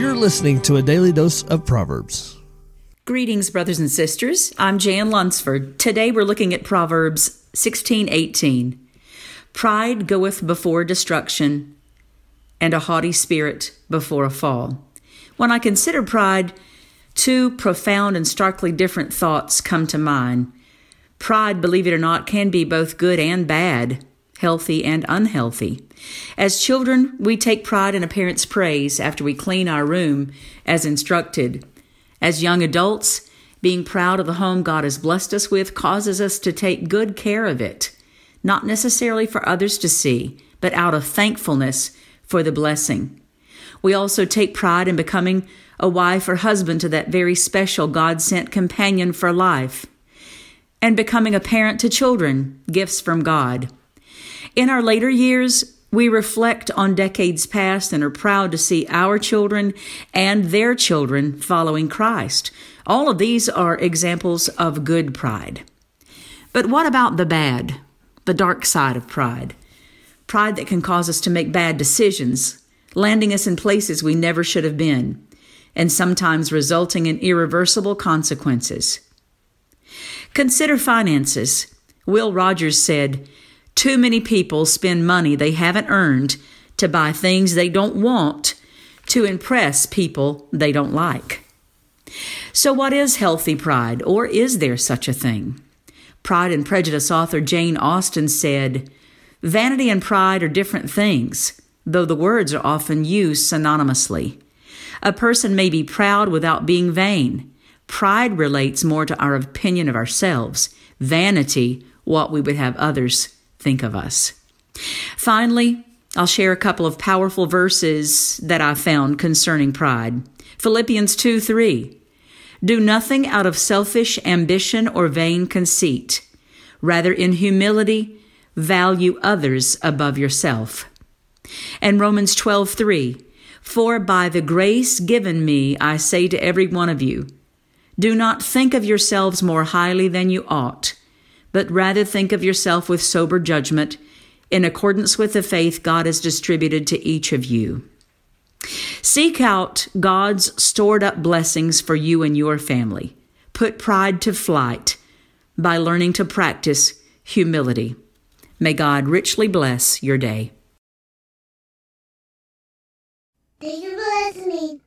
You're listening to a daily dose of Proverbs. Greetings, brothers and sisters. I'm Jan Lunsford. Today we're looking at Proverbs 16:18. Pride goeth before destruction, and a haughty spirit before a fall. When I consider pride, two profound and starkly different thoughts come to mind. Pride, believe it or not, can be both good and bad healthy and unhealthy. As children, we take pride in a parent's praise after we clean our room as instructed. As young adults, being proud of the home God has blessed us with causes us to take good care of it, not necessarily for others to see, but out of thankfulness for the blessing. We also take pride in becoming a wife or husband to that very special God sent companion for life, and becoming a parent to children, gifts from God. In our later years, we reflect on decades past and are proud to see our children and their children following Christ. All of these are examples of good pride. But what about the bad, the dark side of pride? Pride that can cause us to make bad decisions, landing us in places we never should have been, and sometimes resulting in irreversible consequences. Consider finances. Will Rogers said, too many people spend money they haven't earned to buy things they don't want to impress people they don't like. So, what is healthy pride, or is there such a thing? Pride and Prejudice author Jane Austen said, Vanity and pride are different things, though the words are often used synonymously. A person may be proud without being vain. Pride relates more to our opinion of ourselves, vanity, what we would have others think of us. Finally, I'll share a couple of powerful verses that I found concerning pride. Philippians 2 3. Do nothing out of selfish ambition or vain conceit. Rather, in humility, value others above yourself. And Romans 12 3. For by the grace given me, I say to every one of you, do not think of yourselves more highly than you ought but rather think of yourself with sober judgment in accordance with the faith God has distributed to each of you. Seek out God's stored up blessings for you and your family. Put pride to flight by learning to practice humility. May God richly bless your day. Thank you for listening.